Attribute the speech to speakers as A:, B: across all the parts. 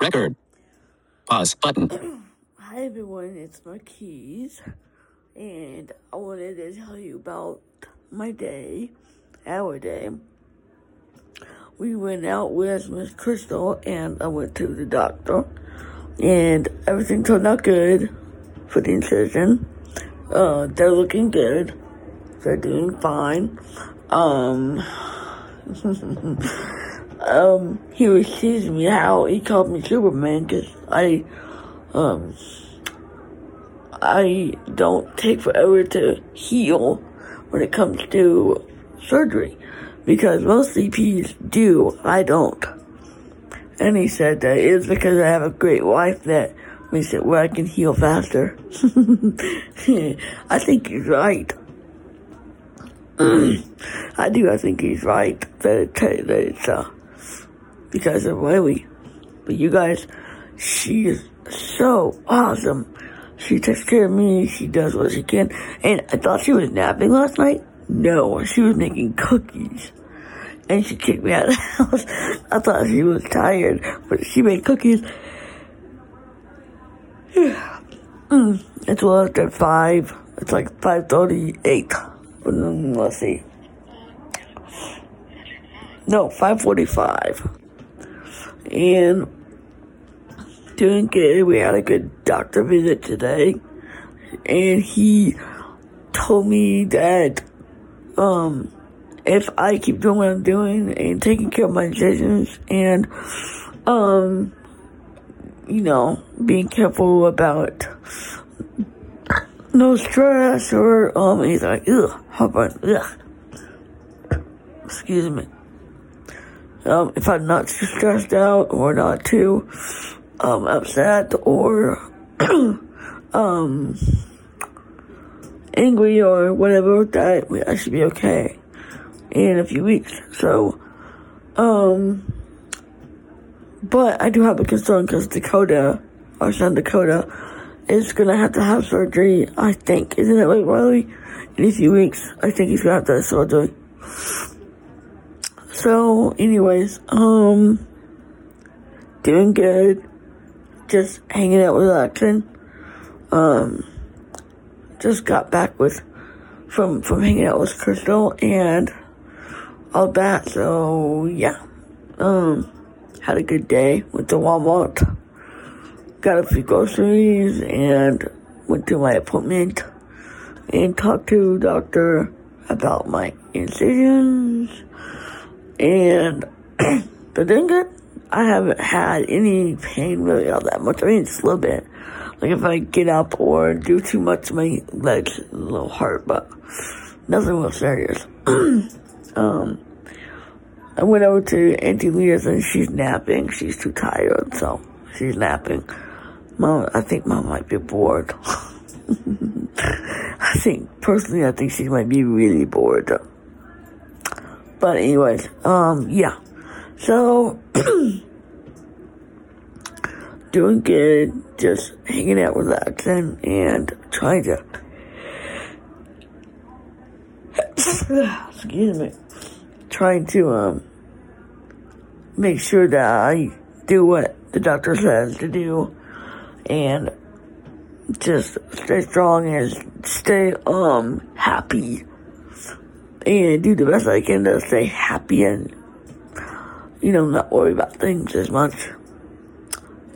A: Record. Pause button.
B: Hi everyone, it's Narkeez, and I wanted to tell you about my day, our day. We went out with Miss Crystal, and I went to the doctor, and everything turned out good for the incision. Uh, they're looking good. They're doing fine. Um, um, he was teasing me how he called me Superman because I, um, I don't take forever to heal when it comes to surgery because most CPs do. I don't. And he said that it's because I have a great wife that makes it where I can heal faster. I think he's right. I do. I think he's right that, it, that it's uh, because of Lily. But you guys, she is so awesome. She takes care of me. She does what she can. And I thought she was napping last night. No, she was making cookies. And she kicked me out of the house. I thought she was tired, but she made cookies. mm, it's well after five. It's like five thirty-eight. Let's see. No, five forty-five. And doing good. We had a good doctor visit today, and he told me that um if I keep doing what I'm doing and taking care of my decisions and um you know being careful about no stress or um he's like ugh how about ugh excuse me um if I'm not too stressed out or not too um upset or um angry or whatever that I should be okay in a few weeks. So, um, but I do have a concern because Dakota, our son Dakota, is gonna have to have surgery. I think, isn't it like Riley? In a few weeks, I think he's gonna have to have surgery. So, anyways, um, doing good. Just hanging out with Action. Um, just got back with from from hanging out with Crystal and all that. So yeah, um, had a good day. Went to Walmart, got a few groceries, and went to my appointment and talked to doctor about my incisions. And they're doing good. I haven't had any pain really all that much. I mean, it's a little bit. Like if I get up or do too much, my legs a little hurt, but nothing real serious. um, I went over to Auntie Leah's and she's napping. She's too tired, so she's napping. Mom, I think mom might be bored. I think, personally, I think she might be really bored. But anyways, um, yeah. So, doing good, just hanging out, relaxing, and trying to, excuse me, trying to, um, make sure that I do what the doctor says to do, and just stay strong and stay, um, happy, and do the best I can to stay happy and, you know, not worry about things as much.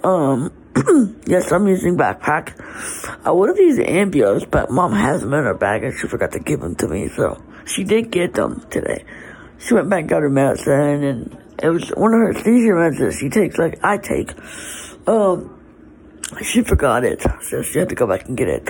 B: Um, yes, I'm using backpack. I would have used Ambios, but mom has them in her bag and she forgot to give them to me, so she did get them today. She went back and got her medicine and it was one of her seizure meds that she takes, like I take. Um, she forgot it, so she had to go back and get it.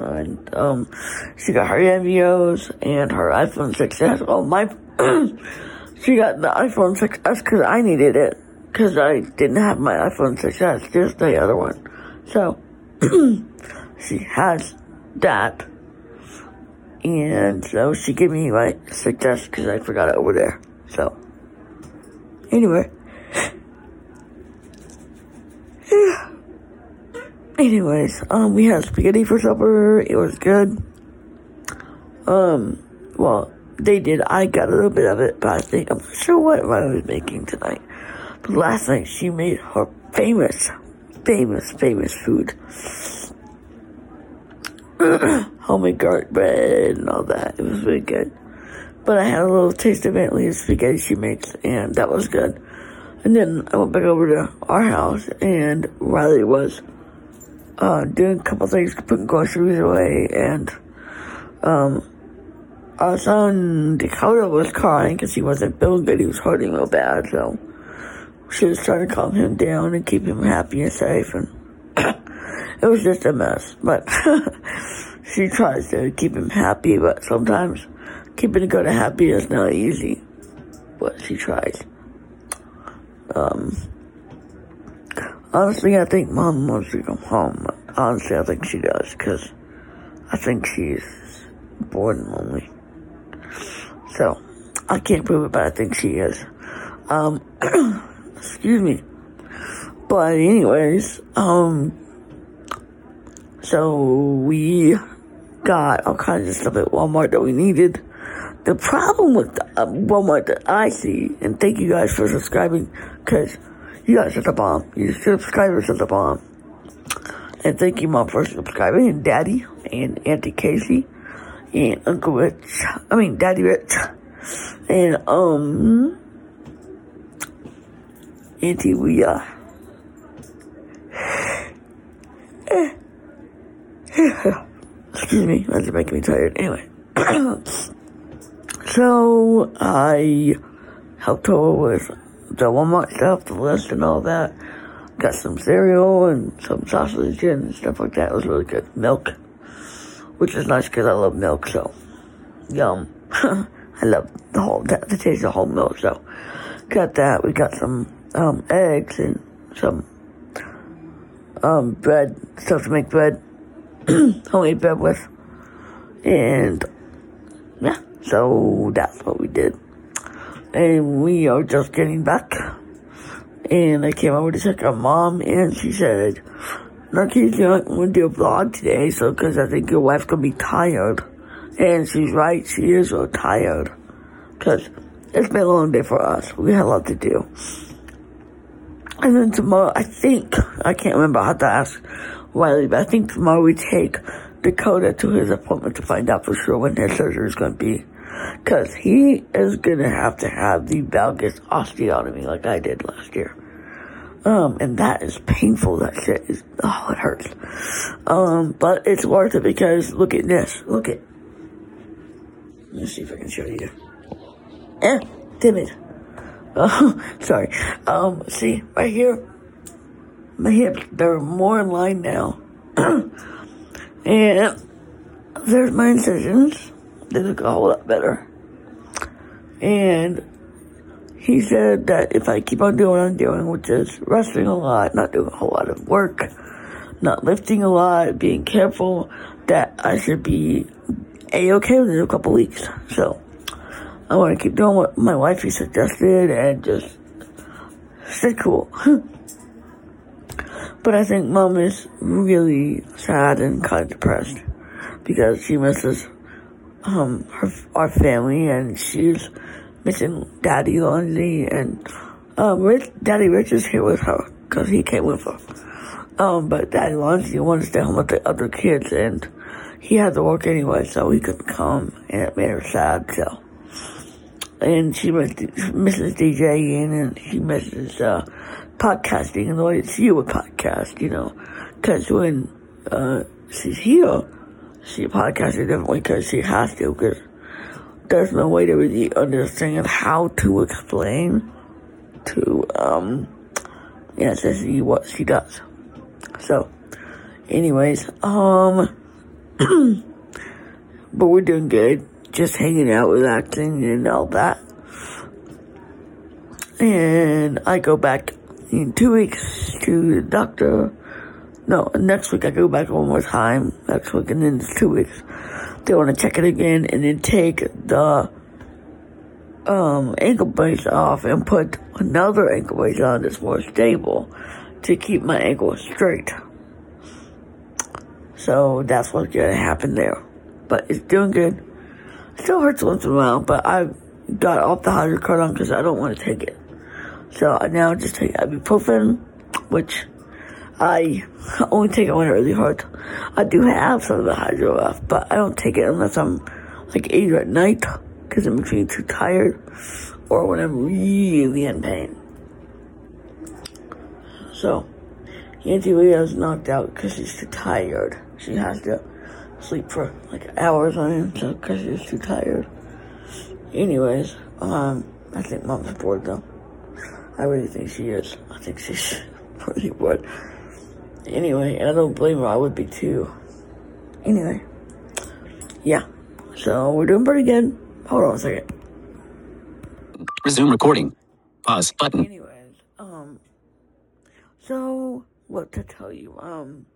B: And, um, she got her Ambios and her iPhone 6S. Oh, my, she got the iPhone 6S because I needed it because I didn't have my iPhone 6S, just the other one. So, she has that. And so she gave me my 6S because I forgot it over there. So, anyway. Anyways, um, we had spaghetti for supper. It was good. Um, well, they did. I got a little bit of it, but I think I'm not sure what I was making tonight. But last night she made her famous, famous, famous food. Homemade garlic bread and all that. It was really good. But I had a little taste of Aunt spaghetti she makes, and that was good. And then I went back over to our house, and Riley was uh, doing a couple things, putting groceries away, and um, our son Dakota was crying because he wasn't feeling good. He was hurting real bad, so she was trying to calm him down and keep him happy and safe, and it was just a mess. But she tries to keep him happy, but sometimes keeping a Dakota happy is not easy. But she tries. Um, honestly, I think mom wants to come home. Honestly, I think she does, because I think she's bored and lonely. So, I can't prove it, but I think she is. Um, excuse me. But anyways, um, so we got all kinds of stuff at Walmart that we needed. The problem with uh, Walmart that I see, and thank you guys for subscribing, because you guys are the bomb. You subscribers are the bomb. And thank you, Mom, for subscribing, and Daddy, and Auntie Casey, and Uncle Rich. I mean, Daddy Rich. And, um, Auntie we uh, excuse me, that's making me tired. Anyway, so I helped her with the Walmart stuff, the list and all that. Got some cereal and some sausage and stuff like that. It was really good. Milk, which is nice because I love milk. So, yum. I love the whole the taste of whole milk. So, got that. We got some um, eggs and some um, bread, stuff to make bread, homemade bread with. And yeah, so that's what we did. And we are just getting back. And I came over to check on mom, and she said, Narkeez, you're not going to do a vlog today, so because I think your wife's going to be tired. And she's right, she is real tired. Because it's been a long day for us. We had a lot to do. And then tomorrow, I think, I can't remember, I to ask Riley, but I think tomorrow we take Dakota to his appointment to find out for sure when his surgery is going to be. Cause he is going to have to have the valgus osteotomy like I did last year. Um, and that is painful. That shit is, oh, it hurts. Um, but it's worth it because look at this. Look at, let me see if I can show you. Eh, it. Oh, sorry. Um, see, right here, my hips, they're more in line now. and there's my incisions. They look a whole lot better. And he said that if I keep on doing what I'm doing, which is resting a lot, not doing a whole lot of work, not lifting a lot, being careful, that I should be a-okay within a couple weeks. So, I want to keep doing what my wifey suggested and just stay cool. but I think mom is really sad and kind of depressed because she misses um her our family and she's missing Daddy Lindsay and um Rich Daddy Rich is here with her because he came with her. Um, but Daddy Lindsay wanted to stay home with the other kids and he had to work anyway, so he couldn't come, and it made her sad. So and she misses DJing and she misses uh, podcasting and the way she would podcast, you know, because when uh, she's here, she podcasts differently because she has to, because there's no way to really understand how to explain to, um, yeah, see what she does. So, anyways, um, but we're doing good just hanging out, relaxing, and all that. And I go back in two weeks to the doctor. No, next week I go back one more time. Next week, and then it's two weeks. They want to check it again and then take the um, ankle brace off and put another ankle brace on that's more stable to keep my ankle straight. So that's what's gonna happen there. But it's doing good. Still hurts once in a while, but I got off the hydrocodone because I don't want to take it. So I now just take ibuprofen which I only take it when it really hurts. I do have some of the hydro left, but I don't take it unless I'm like either at night because it makes me too tired or when I'm really in pain. So, Auntie Leah's knocked out because she's too tired. She has to sleep for like hours on end, so because she's too tired. Anyways, um, I think mom's bored though. I really think she is. I think she's pretty bored. Anyway, and I don't blame her. I would be too. Anyway, yeah. So we're doing pretty good. Hold on a second.
A: Resume recording. Pause button.
B: Anyways, um, so what to tell you? Um,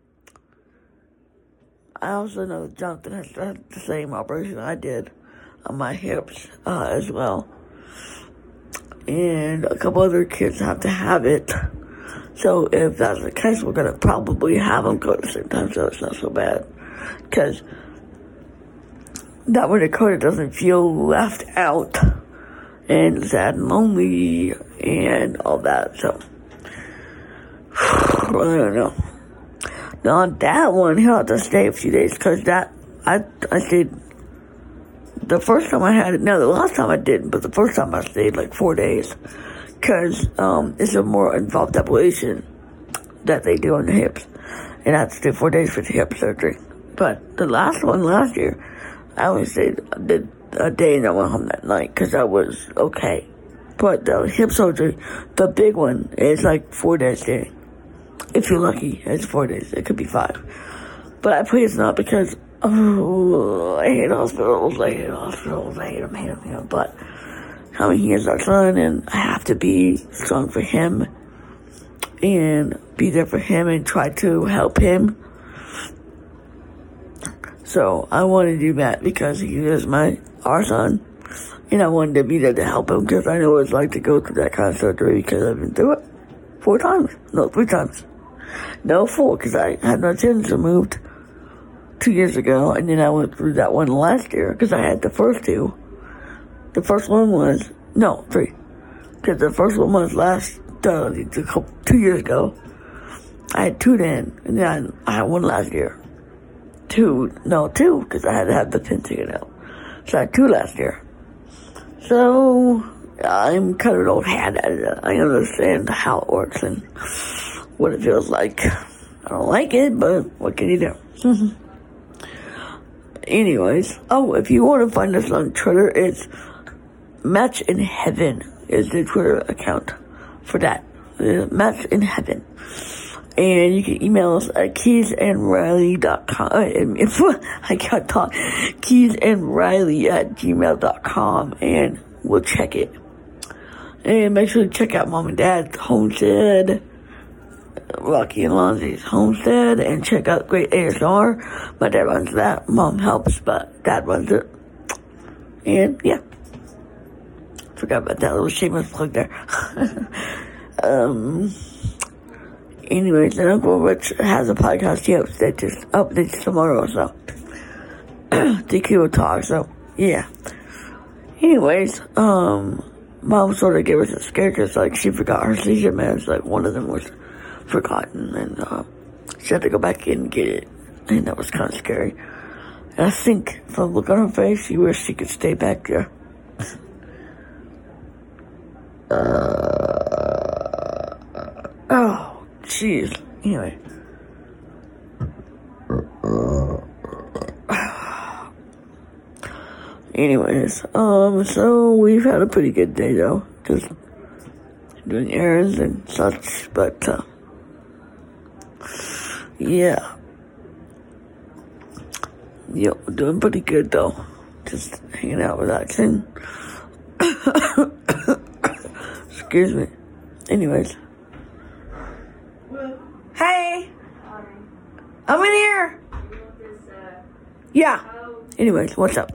B: I also know Jonathan has had the same operation I did on my hips uh, as well, and a couple other kids have to have it. So if that's the case, we're gonna probably have them go at the same time, so it's not so bad. Because that way Dakota doesn't feel left out and sad and lonely and all that. So I don't know. Now on that one, he'll have to stay a few days because that I I stayed. The first time I had it, no, the last time I didn't, but the first time I stayed like four days because um, it's a more involved ablation that they do on the hips, and I had to stay four days for the hip surgery. But the last one last year, I only stayed did a day and I went home that night because I was okay. But the hip surgery, the big one, is like four days stay. If you're lucky, it's four days. It could be five. But I pray it's not because, oh, I hate hospitals. I hate hospitals. I hate them, hate them, hate them. But, Mean, he is our son and I have to be strong for him and be there for him and try to help him. So I want to do that because he is my, our son. And I wanted to be there to help him because I know what it's like to go through that kind of surgery because I've been through it four times. No, three times. No, four because I had my tins removed two years ago and then I went through that one last year because I had the first two. The first one was, no, three. Because the first one was last, uh, two years ago. I had two then, and then I had one last year. Two, no, two, because I had to have the pin taken out. So I had two last year. So, I'm kind of an old hat at it. I understand how it works and what it feels like. I don't like it, but what can you do? Anyways, oh, if you want to find us on Twitter, it's Match in Heaven is the Twitter account for that. Match in Heaven. And you can email us at keysandriley.com. Uh, I can't talk. Keysandriley at gmail.com and we'll check it. And make sure to check out Mom and Dad's Homestead, Rocky and Lonzy's Homestead, and check out Great ASR. My dad runs that. Mom helps, but Dad runs it. And yeah. Forgot about that little shameless plug there. um, anyways, and Uncle Rich has a podcast he updates, just updates tomorrow, so. DQ talk, so, yeah. Anyways, um, mom sort of gave us a scare because, like, she forgot her seizure meds. Like, one of them was forgotten, and, uh, she had to go back in and get it. And that was kind of scary. I think, from the look on her face, she wished she could stay back there. Uh, oh, jeez. Anyway. Anyways, um, so we've had a pretty good day though. Just doing errands and such, but, uh, yeah. Yep, doing pretty good though. Just hanging out, with relaxing. Excuse me. Anyways. Hey! I'm in here! Yeah. Anyways, what's up?